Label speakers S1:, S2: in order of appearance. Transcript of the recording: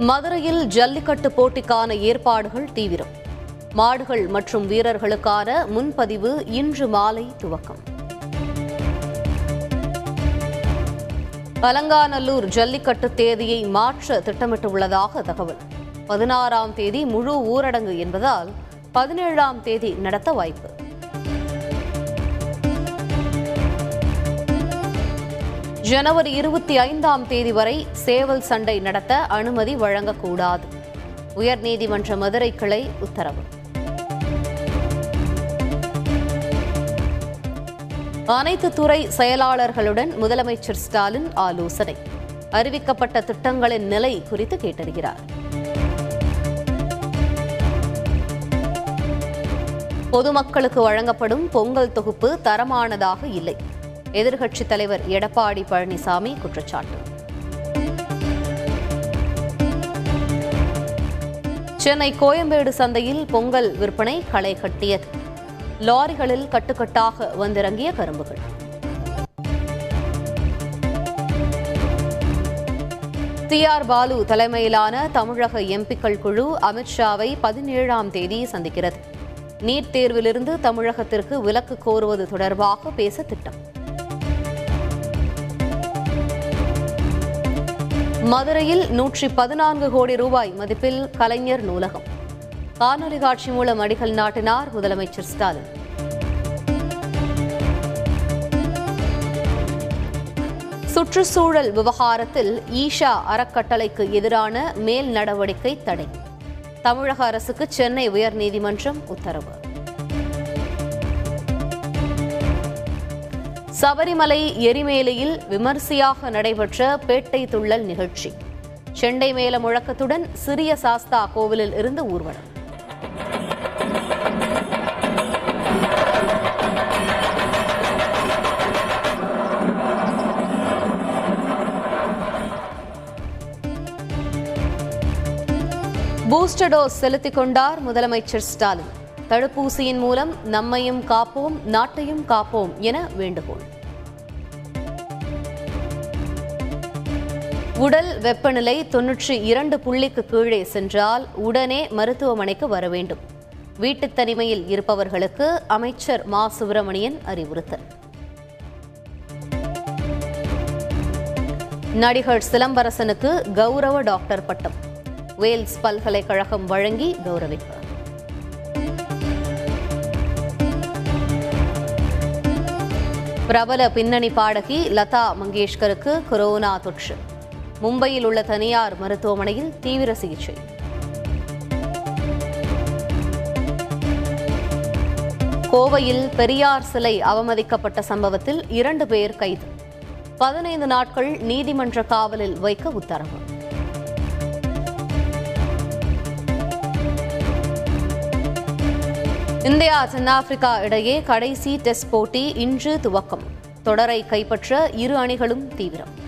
S1: மதுரையில் ஜல்லிக்கட்டு போட்டிக்கான ஏற்பாடுகள் தீவிரம். மாடுகள் மற்றும் வீரர்களுக்கான முன்பதிவு இன்று மாலை துவக்கம். அலங்காநல்லூர் ஜல்லிக்கட்டு தேதியை மாற்ற திட்டமிட்டுள்ளதாக தகவல். பதினாறாம் தேதி முழு ஊரடங்கு என்பதால் பதினேழாம் தேதி நடத்த வாய்ப்பு. ஜனவரி இருபத்தி ஐந்தாம் தேதி வரை சேவல் சண்டை நடத்த அனுமதி வழங்கக்கூடாது. உயர்நீதிமன்ற மதுரை கிளை உத்தரவு. அனைத்து துறை செயலாளர்களுடன் முதலமைச்சர் ஸ்டாலின் ஆலோசனை. அறிவிக்கப்பட்ட திட்டங்களின் நிலை குறித்து கேட்டறிகிறார். பொதுமக்களுக்கு வழங்கப்படும் பொங்கல் தொகுப்பு தரமானதாக இல்லை. எதிர்க்கட்சித் தலைவர் எடப்பாடி பழனிசாமி குற்றச்சாட்டு. சென்னை கோயம்பேடு சந்தையில் பொங்கல் விற்பனை களை கட்டியது. லாரிகளில் கட்டுக்கட்டாக வந்திறங்கிய கரும்புகள். டி ஆர் பாலு தலைமையிலான தமிழக எம்பிக்கள் குழு அமித்ஷாவை பதினேழாம் தேதி சந்திக்கிறது. நீட் தேர்விலிருந்து தமிழகத்திற்கு விலக்கு கோருவது தொடர்பாக பேச திட்டம். மதுரையில் நூற்றி பதினான்கு கோடி ரூபாய் மதிப்பில் கலைஞர் நூலகம். காணொலி காட்சி மூலம் அடிகள் நாட்டினார் முதலமைச்சர் ஸ்டாலின். சுற்றுச்சூழல் விவகாரத்தில் ஈஷா அறக்கட்டளைக்கு எதிரான மேல் நடவடிக்கை தடை. தமிழக அரசுக்கு சென்னை உயர்நீதிமன்றம் உத்தரவு. சபரிமலை எரிமேலையில் விமர்சையாக நடைபெற்ற பேட்டை துள்ளல் நிகழ்ச்சி. செண்டை மேல முழக்கத்துடன் சிறிய சாஸ்தா கோவிலில் இருந்து ஊர்வலம். பூஸ்டர் டோஸ் செலுத்திக் கொண்டார் முதலமைச்சர் ஸ்டாலின். தடுப்பூசியின் மூலம் நம்மையும் காப்போம் நாட்டையும் காப்போம் என வேண்டுகோள். உடல் வெப்பநிலை தொன்னூற்றி இரண்டு புள்ளிக்கு கீழே சென்றால் உடனே மருத்துவமனைக்கு வர வேண்டும். வீட்டுத் தனிமையில் இருப்பவர்களுக்கு அமைச்சர் மா. சுப்பிரமணியன் அறிவுறுத்தல். நடிகர் சிலம்பரசனுக்கு கௌரவ டாக்டர் பட்டம். வேல்ஸ் பல்கலைக்கழகம் வழங்கி கௌரவிப்பு. பிரபல பின்னணி பாடகி லதா மங்கேஷ்கருக்கு கொரோனா தொற்று. மும்பையில் உள்ள தனியார் மருத்துவமனையில் தீவிர சிகிச்சை. கோவையில் பெரியார் சிலை அவமதிக்கப்பட்ட சம்பவத்தில் இரண்டு பேர் கைது. பதினைந்து நாட்கள் நீதிமன்ற காவலில் வைக்க உத்தரவு. இந்தியா தென்னாப்பிரிக்கா இடையே கடைசி டெஸ்ட் போட்டி இன்று துவக்கம். தொடரை கைப்பற்ற இரு அணிகளும் தீவிரம்.